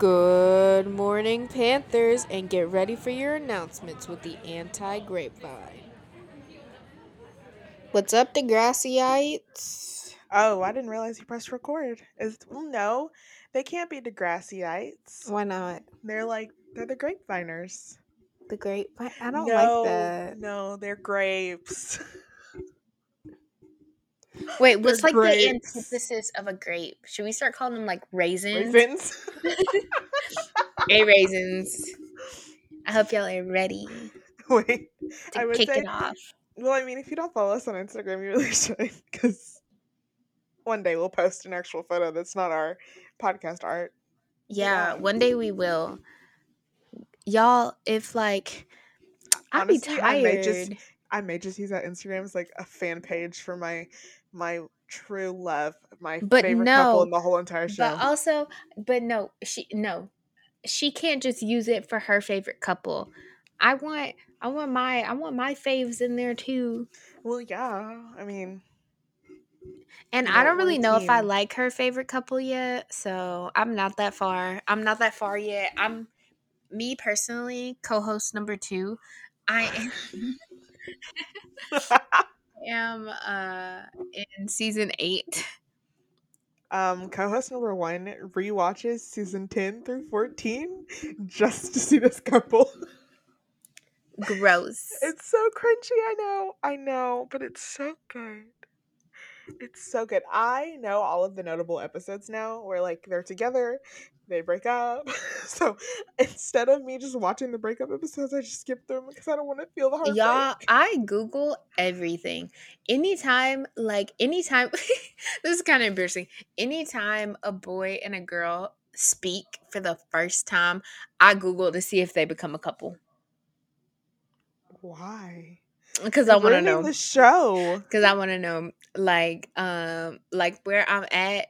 Good morning, Panthers, and get ready for your announcements with the anti grapevine. What's up, Degrassyites? Oh, I didn't realize you pressed record. Is well, no, they can't be Degrassyites. Why not? They're like they're the grapeviners. The grapevine? I don't no, like that. No, they're grapes. Wait, what's like the antithesis of a grape? Should we start calling them like raisins? Raisins. Hey, raisins. I hope y'all are ready Wait, to I would kick say. it off. Well, I mean, if you don't follow us on Instagram, you really should, because one day we'll post an actual photo that's not our podcast art. Yeah, Yeah. one day we will. Y'all, if like I'd be Honestly, I may just- I may just use that Instagram as like a fan page for my my true love, my But favorite couple in the whole entire show. But also, but no, she no, she can't just use it for her favorite couple. I want, I want my, I want my faves in there too. well, yeah, I mean, And I don't really know if I like her favorite couple yet, so I'm not that far. I'm not that far yet. I'm me personally, co-host number two. I am uh in season eight. um, co-host number one rewatches season ten through fourteen just to see this couple. Gross. It's so cringy. I know, I know, but it's so good. It's so good. I know all of the notable episodes now where like they're together, they break up. so instead of me just watching the breakup episodes, I just skip them because I don't want to feel the heartbreak. Y'all, I Google everything. Anytime, like anytime this is kind of embarrassing. Anytime a boy and a girl speak for the first time, I Google to see if they become a couple. Why? Because I want to know. the show. because I want to know, like, um, like where I'm at.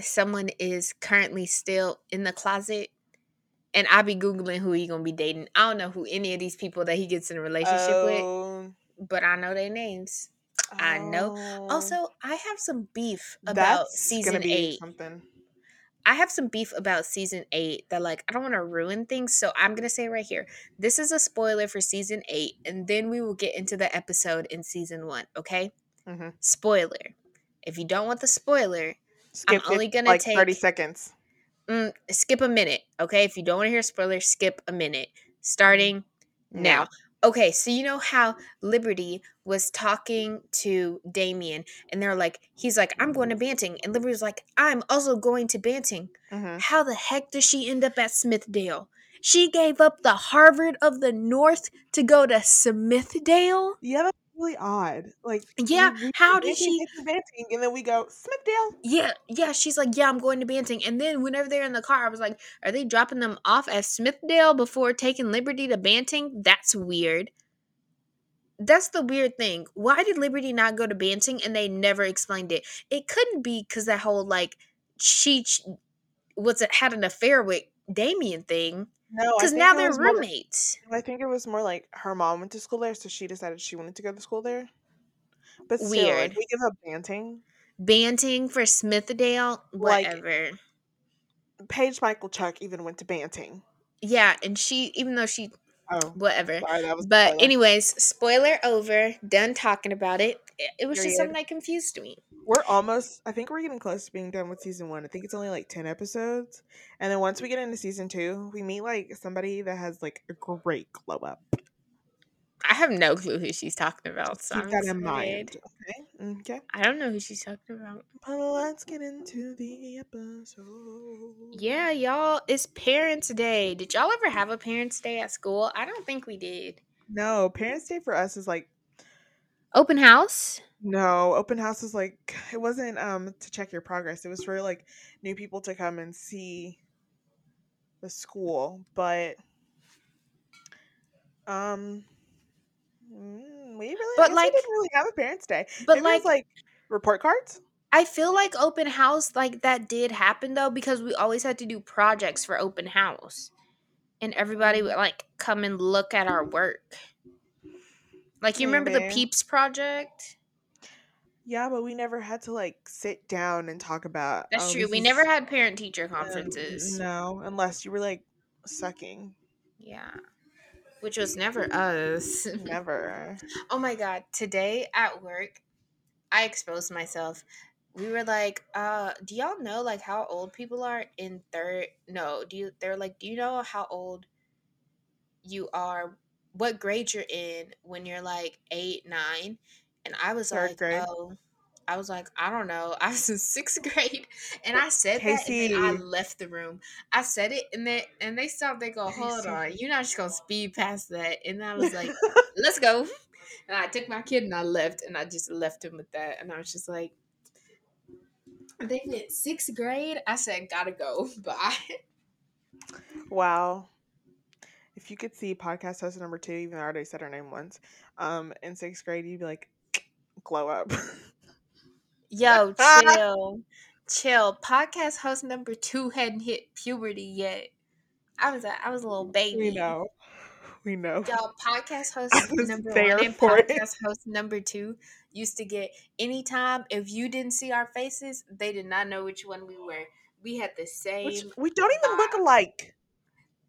Someone is currently still in the closet, and I be googling who he gonna be dating. I don't know who any of these people that he gets in a relationship with, Oh, but I know their names. I know. oh. Also, I have some beef about That's season eight. Something. I have some beef about season eight that like I don't want to ruin things, so I'm gonna say right here. This is a spoiler for season eight, and then we will get into the episode in season one. Okay. Mhm. Spoiler. If you don't want the spoiler, Skip I'm only gonna like thirty seconds. mm, skip a minute. Okay. If you don't want to hear spoilers, skip a minute. Starting now. Now. Okay, so you know how Liberty was talking to Damian, and they're like, he's like, I'm going to Banting, and Liberty's like, I'm also going to Banting. Mhm. How the heck does she end up at Smithdale? She gave up the Harvard of the North to go to Smithdale? Yeah, really odd. Like, Yeah, we- how did she- get to Banting, and then we go Smithdale. Yeah, yeah, she's like, yeah, I'm going to Banting. And then whenever they're in the car, I was like, are they dropping them off at Smithdale before taking Liberty to Banting? That's weird. That's the weird thing. Why did Liberty not go to Banting and they never explained it? It couldn't be because that whole like she was it had an affair with Damian thing. No, Because now they're was more- roommates. I think it was more like her mom went to school there, so she decided she wanted to go to school there. But still, Weird. like, we give up Banting. Banting for Smithdale, Like- whatever. Paige Michalchuk even went to Banting. yeah, and she even though she Oh, whatever. sorry. But spoiler. anyways, spoiler over. Done talking about it. It, it was just something that confused me. We're almost. I think we're getting close to being done with season one. I think it's only like ten episodes, and then once we get into season two, we meet like somebody that has like a great glow up. I have no clue who she's talking about. So Keep I'm that in mind. Okay. Okay. I don't know who she's talking about. But let's get into the episode. Yeah, y'all, it's Parents' Day. Did y'all ever have a Parents' Day at school? I don't think we did. No, Parents' Day for us is like Open house? no open house was like it wasn't um to check your progress. It was for like new people to come and see the school, but um. mm, We really, But, like- didn't really have a Parents' Day. But Maybe like, was, like report cards. I feel like open house like that did happen though because we always had to do projects for open house. And everybody would like come and look at our work. Like you remember the Peeps project? Yeah, but we never had to like sit down and talk about. That's oh, true. We is- never had parent teacher conferences. no, unless you were like sucking. Yeah. Which was never us. Never. Oh my god, today at work, I exposed myself. We were like, uh, do y'all know like how old people are in third no, do you they're like, do you know how old you are what grade you're in when you're like eight, nine? And I was Third like, grade. oh I was like, I don't know. I was in sixth grade, and I said that, and then I left the room. I said it, and they and they stopped. They go, hold Casey. on, you're not just gonna speed past that. And I was like, let's go. And I took my kid and I left, and I just left him with that. And I was just like, they went sixth grade. I said, gotta go. Bye. Wow. If you could see podcast host number two, even though I already said her name once, um, in sixth grade, you'd be like, glow up. Yo, chill, chill. Podcast host number two hadn't hit puberty yet. I was a, I was a little baby. we know. We know. Y'all, podcast host number one and for it. podcast host number two used to get anytime if you didn't see our faces, they did not know which one we were. We had the same. Which we don't even look alike.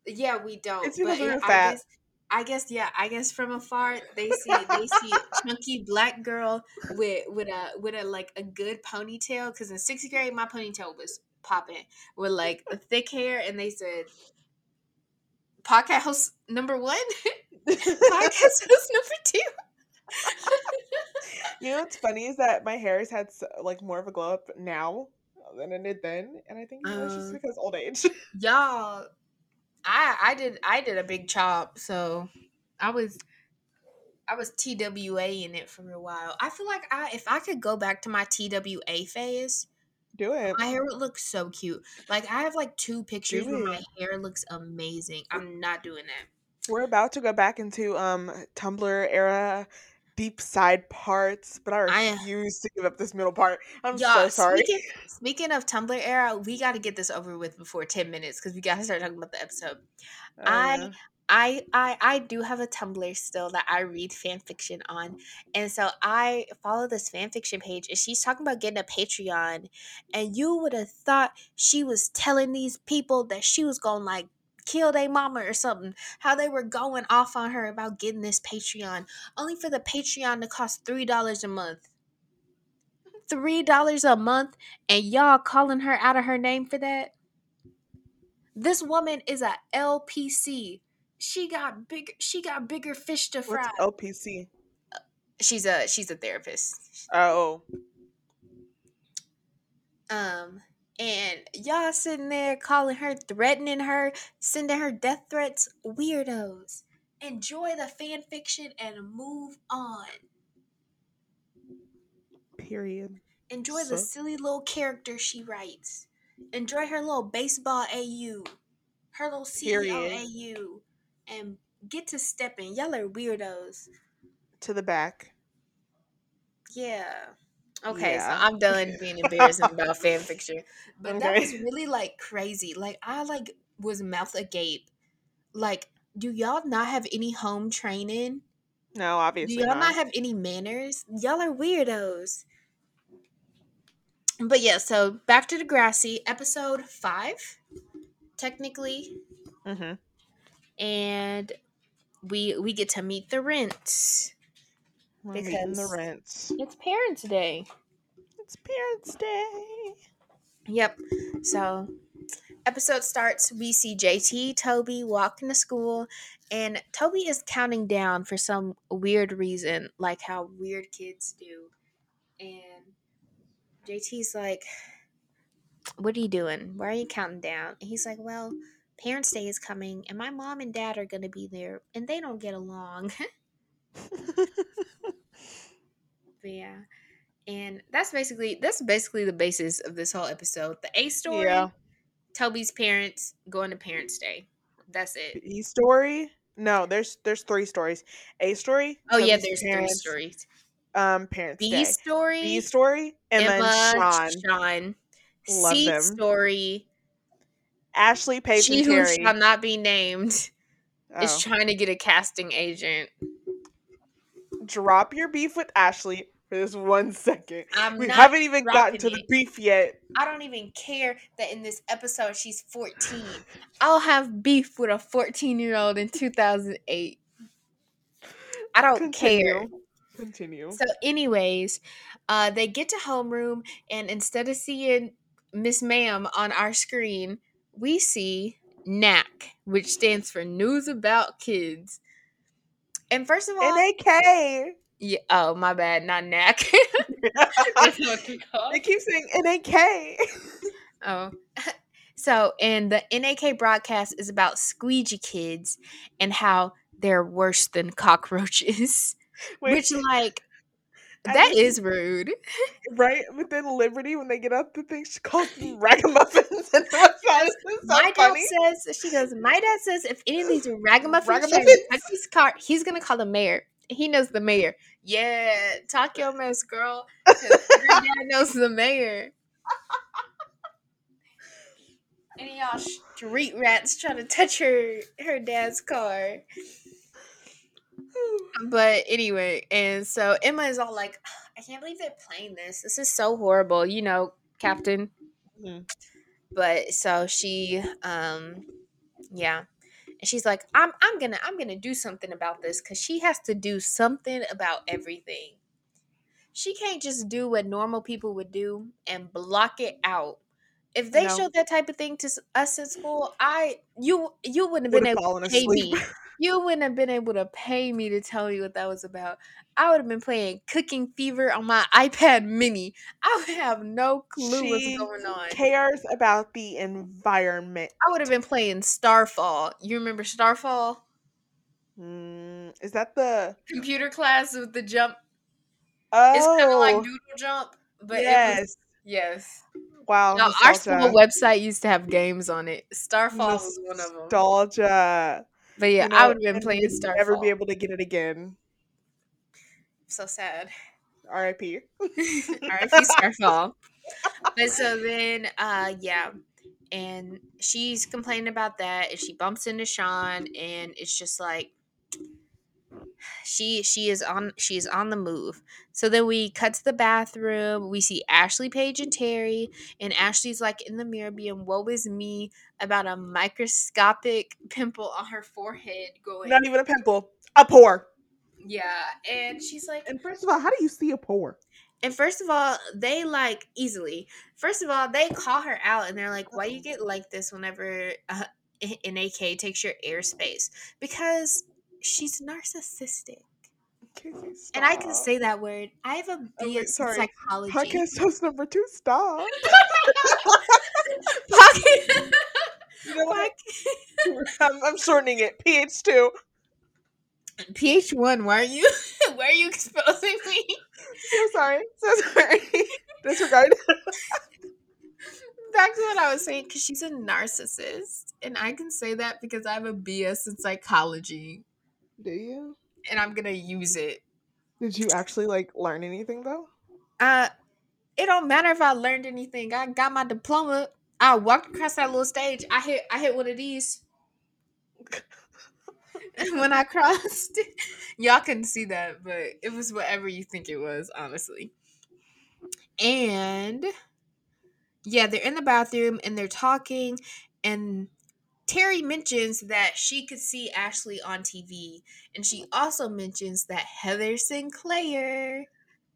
Yeah, we don't. It's because we were it- I fat. guess, I guess yeah. I guess from afar they see they see chunky black girl with with a with a like a good ponytail. Because in sixth grade, my ponytail was popping with like a thick hair, and they said podcast host number one, podcast host number two. You know what's funny is that my hair has had like more of a glow up now than it did then, and I think that's just Uh, because old age. y'all i i did i did a big chop so i was i was twa in it for a while. I feel like i if i could go back to my twa phase Do it. my hair would look so cute. Like i have like two pictures where my hair looks amazing. I'm not doing that. We're about to go back into um Tumblr era deep side parts, but I I- refuse to give up this middle part. I'm so sorry. Speaking, speaking of Tumblr era, we got to get this over with before 10 minutes because we got to start talking about the episode. Oh, I. I I I do have a Tumblr still that I read fan fiction on. And so I follow this fan fiction page and she's talking about getting a Patreon. And you would have thought she was telling these people that she was going to like kill their mama or something. How they were going off on her about getting this Patreon. Only for the Patreon to cost $3 a month. $3 a month and y'all calling her out of her name for that? This woman is a LPC. She got big. She got bigger fish to fry. What's LPC? she's a she's a therapist. Oh, Um, and y'all sitting there calling her, threatening her, sending her death threats. Weirdos. Enjoy the fan fiction and move on. period. Enjoy the silly little character she writes. Enjoy her little baseball AU, her little CEO Period. AU, and get to stepping. Y'all are weirdos. To the back. Yeah. Okay, Yeah. so I'm done being embarrassed about fan fiction. But that was really like crazy. Like I like was mouth agape. Like, do y'all not have any home training? No, obviously. Do y'all not. not have any manners? Y'all are weirdos. But yeah, so back to Degrassi, episode five, technically, hmm and we we get to meet the rents. We're meeting the Because- rents. It's Parents' Day. It's Parents' Day. Yep. So, episode starts. We see JT, Toby walking to school, and Toby is counting down for some weird reason, like how weird kids do. And JT's like, What are you doing? Why are you counting down? And he's like, Well, Parents' Day is coming, and my mom and dad are going to be there, and they don't get along. But yeah. And that's basically that's basically the basis of this whole episode. The A story, Yeah. Toby's parents going to Parents' Day. That's it. B story? No, there's there's three stories. A story. Oh yeah, there's parents, three stories. Um, Parents' B Day. story, B story, and Emma, then Sean, Sean. Love C them. story, Ashley, Paige. she who shall not be named is Oh. trying to get a casting agent. Drop your beef with Ashley. for this one second. I'm we haven't even gotten to the beef yet. I don't even care that in this episode she's 14. I'll have beef with a 14 year old in 2008. I don't care. Continue. Continue. So, anyways, uh, they get to homeroom, and instead of seeing Miss Ma'am on our screen, we see NAC, which stands for News About Kids. And first of all, NAK. yeah, oh my bad, not NAC. They keep saying NAK. Oh. So, and the NAK broadcast is about squeegee kids and how they're worse than cockroaches. Wait, Which, like, that is rude. right? But then Liberty, when they get up, the thing she calls them ragamuffins, and it so my funny. dad says, she goes, my dad says if any of these ragamuffins, Ragamuffins? touch his car, he's going to call the mayor. He knows the mayor. Yeah, talk your mess, girl. Your dad knows the mayor. Any of y'all street rats trying to touch her her dad's car. But anyway, and so Emma is all like, I can't believe they're playing this. This is so horrible, you know, Captain. Mhm. But so she um yeah. And she's like, I'm I'm gonna I'm gonna do something about this because she has to do something about everything. She can't just do what normal people would do and block it out. If they No. showed that type of thing to us in school, I you you wouldn't have been Would've able to pay asleep. me. You wouldn't have been able to pay me to tell you what that was about. I would have been playing Cooking Fever on my iPad Mini. I would have no clue She what's going on. cares about the environment. I would have been playing Starfall. You remember Starfall? Mm, is that the? Computer class with the jump. Oh, It's kind of like Doodle Jump, but yes. it was yes. wow. Now, our school website used to have games on it. Starfall was one of them. Nostalgia. But yeah, You I would have been and playing we'd Starfall. Never be able to get it again. so sad. R.I.P. R.I.P. Starfall. But so then, uh, yeah, and she's complaining about that, and she bumps into Sean, and it's just like she she is on she is on the move. So then we cut to the bathroom. We see Ashley, Paige, and Terri, and Ashley's like in the mirror being "Woe is me" about a microscopic pimple on her forehead. Going, Not even a pimple. A pore. yeah, and she's like, And first of all, how do you see a pore? And first of all, they like easily. First of all, they call her out and they're like, "Why you get like this whenever uh, an AK takes your airspace?" Because she's narcissistic, Casey, and I can say that word. I have a Oh, BS wait, in sorry. psychology. Podcast host number two. Stop. Pocket- You know what? I'm, I'm shortening it. PH two. PH one. Why are you? Why are you exposing me? So sorry. So sorry. Disregard. Back to what I was saying, because she's a narcissist, and I can say that because I have a BS in psychology, Do you? and I'm gonna use it. Did you actually like learn anything though? Uh, it don't matter if I learned anything. I got my diploma. I walked across that little stage. I hit. I hit one of these. when I crossed, y'all couldn't see that, but it was whatever you think it was, honestly. And yeah, they're in the bathroom and they're talking, and Terri mentions that she could see Ashley on TV, and she also mentions that Heather Sinclair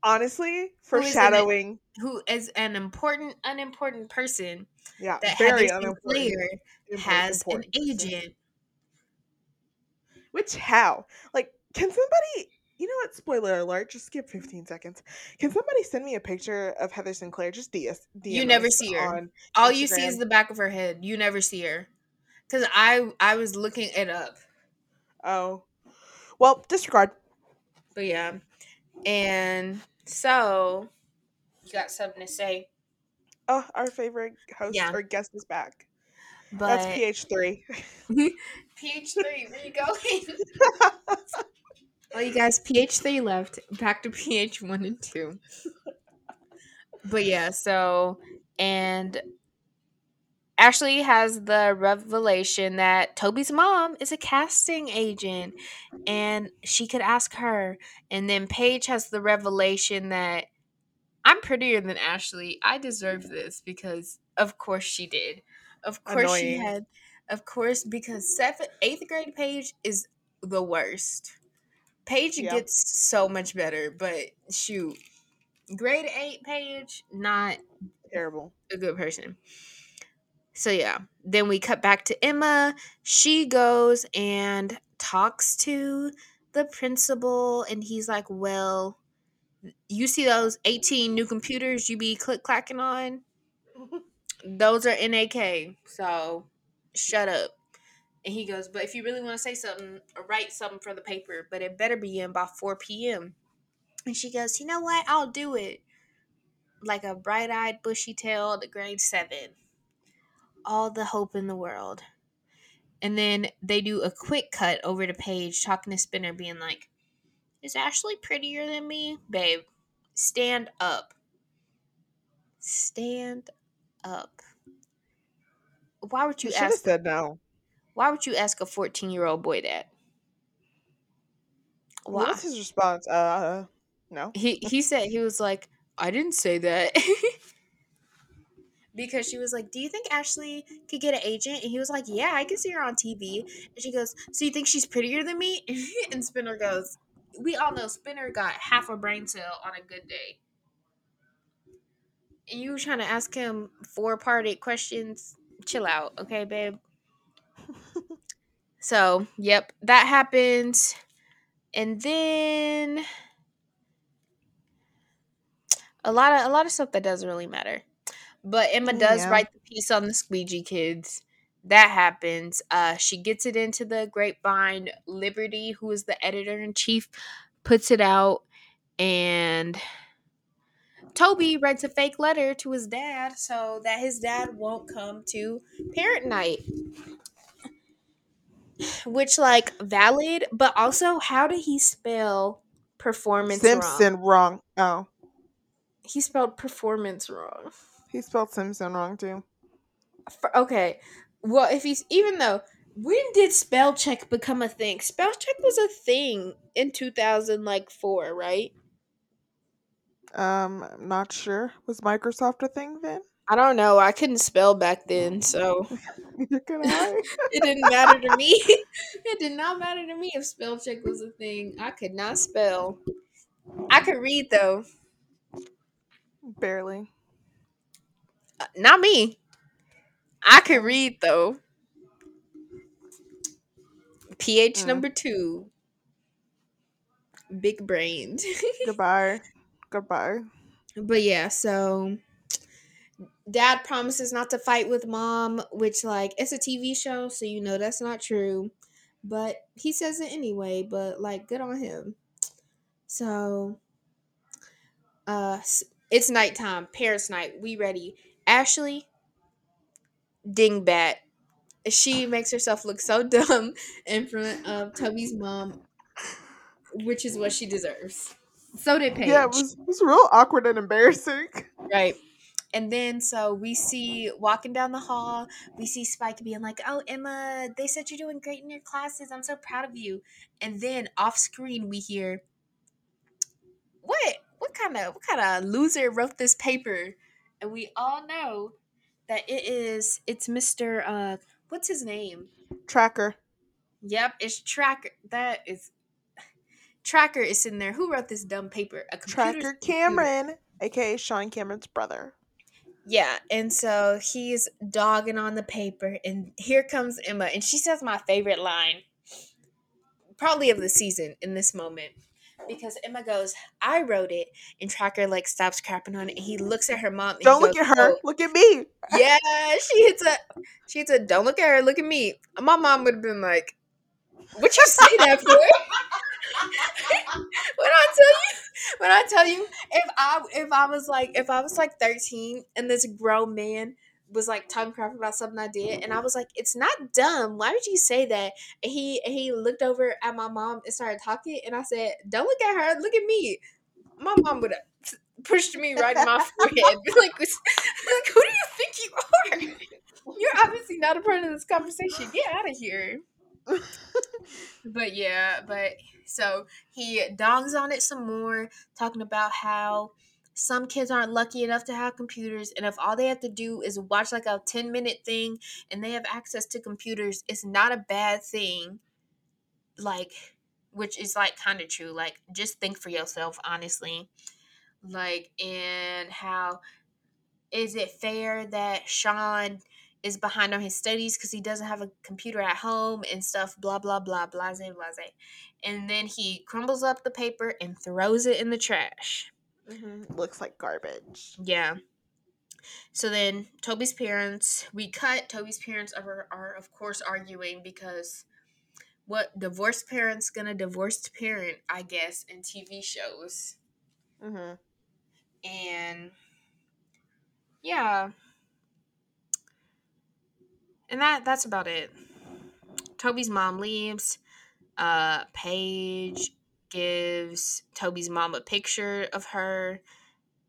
Honestly, Who is foreshadowing. who is an important, unimportant person Yeah, that very Heather unimportant. Sinclair has an important person. agent. Which how? Like, can somebody? You know what? Spoiler alert. Just skip 15 seconds. Can somebody send me a picture of Heather Sinclair? Just DS. You never see her. All you see is the back of her head. You never see her. Cause I I was looking it up. oh, well, disregard. But yeah. And so you got something to say. Oh, our favorite host Yeah. or guest is back. But That's PH three. PH three, where you going? well oh, you guys, PH three left. Back to PH one and two. But yeah, so and Ashley has the revelation that Toby's mom is a casting agent and she could ask her. And then Paige has the revelation that I'm prettier than Ashley. I deserve this because of course she did. Of course she had of course because seventh eighth grade Paige is the worst. Paige Yeah. gets so much better, but shoot. Grade eight Paige, not Terrible. a good person. So yeah, then we cut back to Emma. She goes and talks to the principal, and he's like, "Well, you see those eighteen new computers you be click clacking on? Those are NAK. So shut up." And he goes, "But if you really want to say something, write something for the paper, but it better be in by four p.m." And she goes, "You know what? I'll do it." Like a bright-eyed, bushy-tailed grade seven all the hope in the world. And then they do a quick cut over to Paige talking to Spinner, being like, Is Ashley prettier than me? Babe, stand up. Stand up. Why would You you ask said no. why would you ask a 14 year old boy that? What Why? was his response? Uh, no. He he said he was like, I didn't say that. because she was like, Do you think Ashley could get an agent? And he was like, Yeah, I can see her on TV. And she goes, So you think she's prettier than me? and Spinner goes, We all know Spinner got half a brain cell on a good day. And you trying to ask him four parted questions? Chill out, okay, babe? so, yep, that happened. And then a lot of a lot of stuff that doesn't really matter. But Emma does Yeah. write the piece on the squeegee kids. That happens. Uh, she gets it into the grapevine. Liberty, who is the editor in chief, puts it out, and Toby writes a fake letter to his dad so that his dad won't come to parent night. Which, like, valid, but also, how did he spell performance wrong? Simpson wrong. Oh, He spelled performance wrong. He spelled Simpson wrong too. For, okay. Well, if he's even though when did spell check become a thing? Spell check was a thing in 2000 like 4, right? Um, I'm not sure. Was Microsoft a thing then? I don't know. I couldn't spell back then, so Neither can I. it didn't matter to me. it did not matter to me if spell check was a thing. I could not spell. I could read though. Barely. Uh, Not me. I can read though. PH Mm. number 2. Big brains. Goodbye. Goodbye. But yeah, so dad promises not to fight with mom, which like it's a TV show, so you know that's not true. But he says it anyway, but like good on him. So uh it's nighttime, parents night. We ready. Ashley dingbat. She makes herself look so dumb in front of Toby's mom, which is what she deserves. So did Paige. Yeah, it was, it was real awkward and embarrassing. Right. And then so we see walking down the hall, we see Spike being like, "Oh, Emma, they said you're doing great in your classes. I'm so proud of you." And then off screen we hear, "What? What kind of what kind of loser wrote this paper?" And we all know that it is it's Mr. uh what's his name? Tracker. Yep, it's Tracker. That is Tracker is in there. Who wrote this dumb paper? A Tracker computer. Cameron, aka Sean Cameron's brother. Yeah, and so he's dogging on the paper, and here comes Emma, and she says my favorite line, probably of the season in this moment, because Emma goes, "I wrote it," and Tracker like stops crapping on it, and he looks at her mom. And Don't look goes, at her. "Oh, Look at me. yeah, she hits a, she hits a. Don't look at her. Look at me. My mom would have been like, "What you say that for?" when I tell you, when I tell you, if I if I was like if I was like thirteen and this grown man was like talking crap about something I did, and I was like, "It's not dumb. Why would you say that?" And he he looked over at my mom and started talking, and I said, "Don't look at her. Look at me." My mom would have pushed me right in my forehead, like, "Like, who do you think you are? You're obviously not a part of this conversation. Get out of here. but yeah, but so he dongs on it some more, talking about how some kids aren't lucky enough to have computers, and if all they have to do is watch like a 10 minute thing and they have access to computers, it's not a bad thing. Like, which is like kind of true. Like, just think for yourself, honestly. Like, and how is it fair that Sean is behind on his studies because he doesn't have a computer at home and stuff, blah, blah, blah, blase, blase. And then he crumbles up the paper and throws it in the trash. Mm-hmm. Looks like garbage. Yeah. So then Toby's parents, we cut. Toby's parents are, are of course arguing because what divorced parents gonna divorced parent, I guess, in TV shows. Mm-hmm. And yeah. And that that's about it. Toby's mom leaves. Uh Paige gives Toby's mom a picture of her.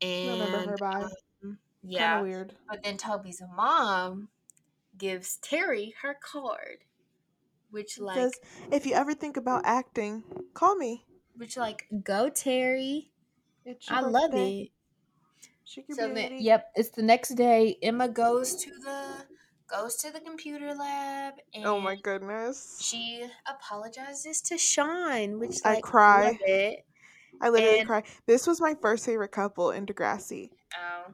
And Remember her by? um, yeah. Kind of weird. But then Toby's mom gives Terri her card. Which like Says, if you ever think about acting, call me. which like go Terri. I love birthday. it. So then, yep, it's the next day. Emma goes to the goes to the computer lab and Oh my goodness. she apologizes to Sean, which I like cry. I literally and- cry. This was my first favorite couple in Degrassi. Oh,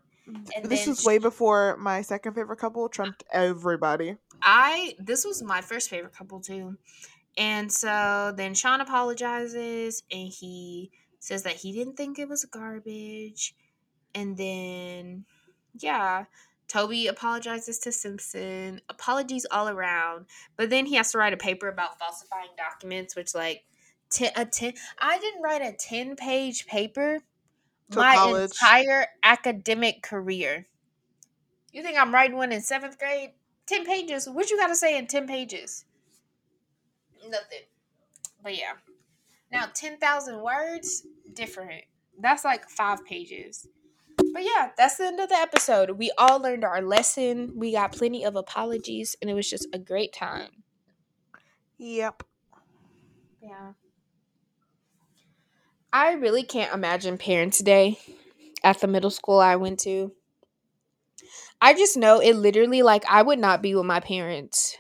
And this was way before my second favorite couple trumped everybody. I this was my first favorite couple too. And so then Sean apologizes and he says that he didn't think it was garbage. And then yeah, Toby apologizes to Simpson. Apologies all around. But then he has to write a paper about falsifying documents, which like ten, a 10 I didn't write a 10 page paper Till my college. entire academic career. You think I'm writing one in seventh grade? 10 pages. What you got to say in 10 pages? Nothing. But yeah. Now, 10,000 words, different. That's like five pages. But yeah, that's the end of the episode. We all learned our lesson. We got plenty of apologies, and it was just a great time. Yep. Yeah. I really can't imagine Parents' Day at the middle school I went to. I just know it literally like I would not be with my parents.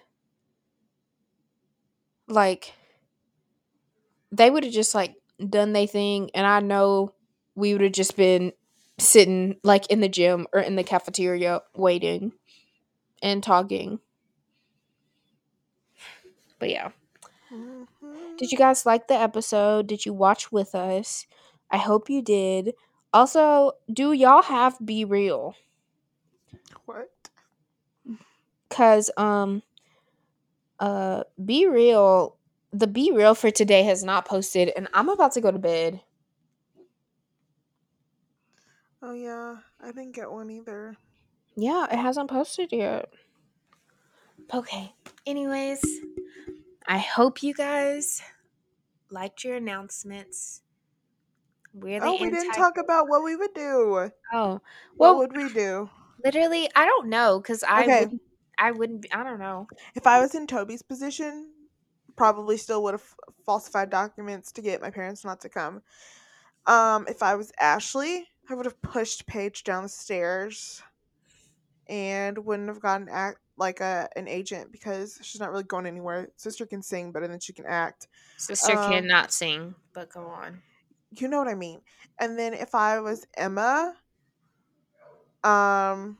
Like they would have just like done their thing and I know we would have just been sitting like in the gym or in the cafeteria waiting and talking. But yeah. Mhm. Did you guys like the episode? Did you watch with us? I hope you did. Also, do y'all have BeReal? What? Cause um uh BeReal the BeReal for today has not posted and I'm about to go to bed. Oh yeah, I didn't get one either. Yeah, it hasn't posted yet. Okay. Anyways, I hope you guys liked your announcements. We're the Oh, we didn't anti- talk about what we would do. Oh, What would we do? literally, I don't know because I Okay. wouldn't. I wouldn't. Be, I don't know. If I was in Toby's position, probably still would have falsified documents to get my parents not to come. Um, if I was Ashley, I would have pushed Paige down the stairs and wouldn't have gotten act like a an agent because she's not really going anywhere. Sister can sing better than she can act. Sister Um, cannot sing, but go on. You know what I mean. And then if I was Emma, um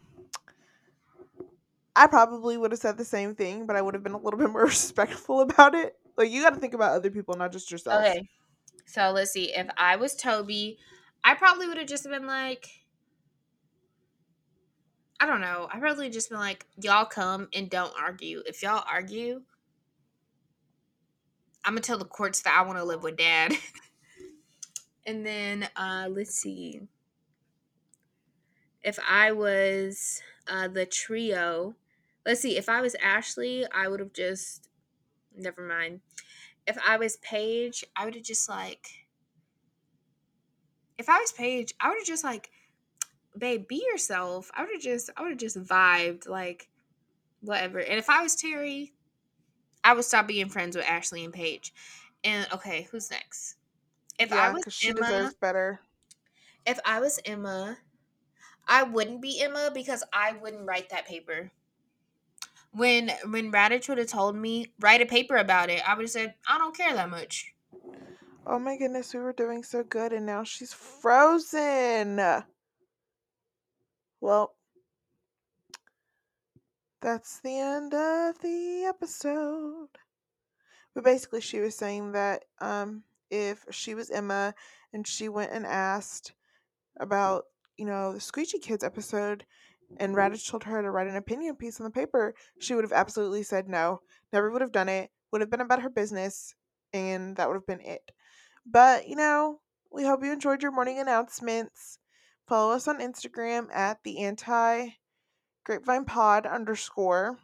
I probably would have said the same thing, but I would have been a little bit more respectful about it. Like you got to think about other people, not just yourself. Okay. So let's see. If I was Toby, I probably would have just been like, I don't know. I probably just been like, y'all come and don't argue. If y'all argue, I'm gonna tell the courts that I want to live with dad. and then uh let's see. If I was uh the trio, let's see. If I was Ashley, I would have just never mind. If I was Paige, I would have just like if I was Paige, I would have just like, babe, be yourself. I would have just I would have just vibed like whatever. And if I was Terri, I would stop being friends with Ashley and Paige. And okay, who's next? If I was she Emma, deserves better. if I was Emma, I wouldn't be Emma because I wouldn't write that paper. When when Raditch would have told me write a paper about it, I would have said I don't care that much. Oh my goodness, we were doing so good and now she's frozen. Well, that's the end of the episode. But basically, she was saying that um, if she was Emma and she went and asked about, you know, the Screechy Kids episode, and Raditch told her to write an opinion piece on the paper, she would have absolutely said no. Never would have done it. Would have been about her business, and that would have been it. But, you know, we hope you enjoyed your morning announcements. Follow us on Instagram at the anti grapevine pod underscore.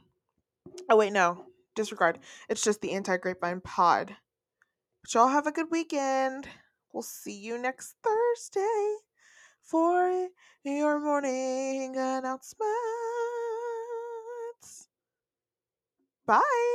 Oh, wait, no. Disregard. It's just the anti grapevine pod. But y'all have a good weekend. We'll see you next Thursday for your morning announcements. Bye.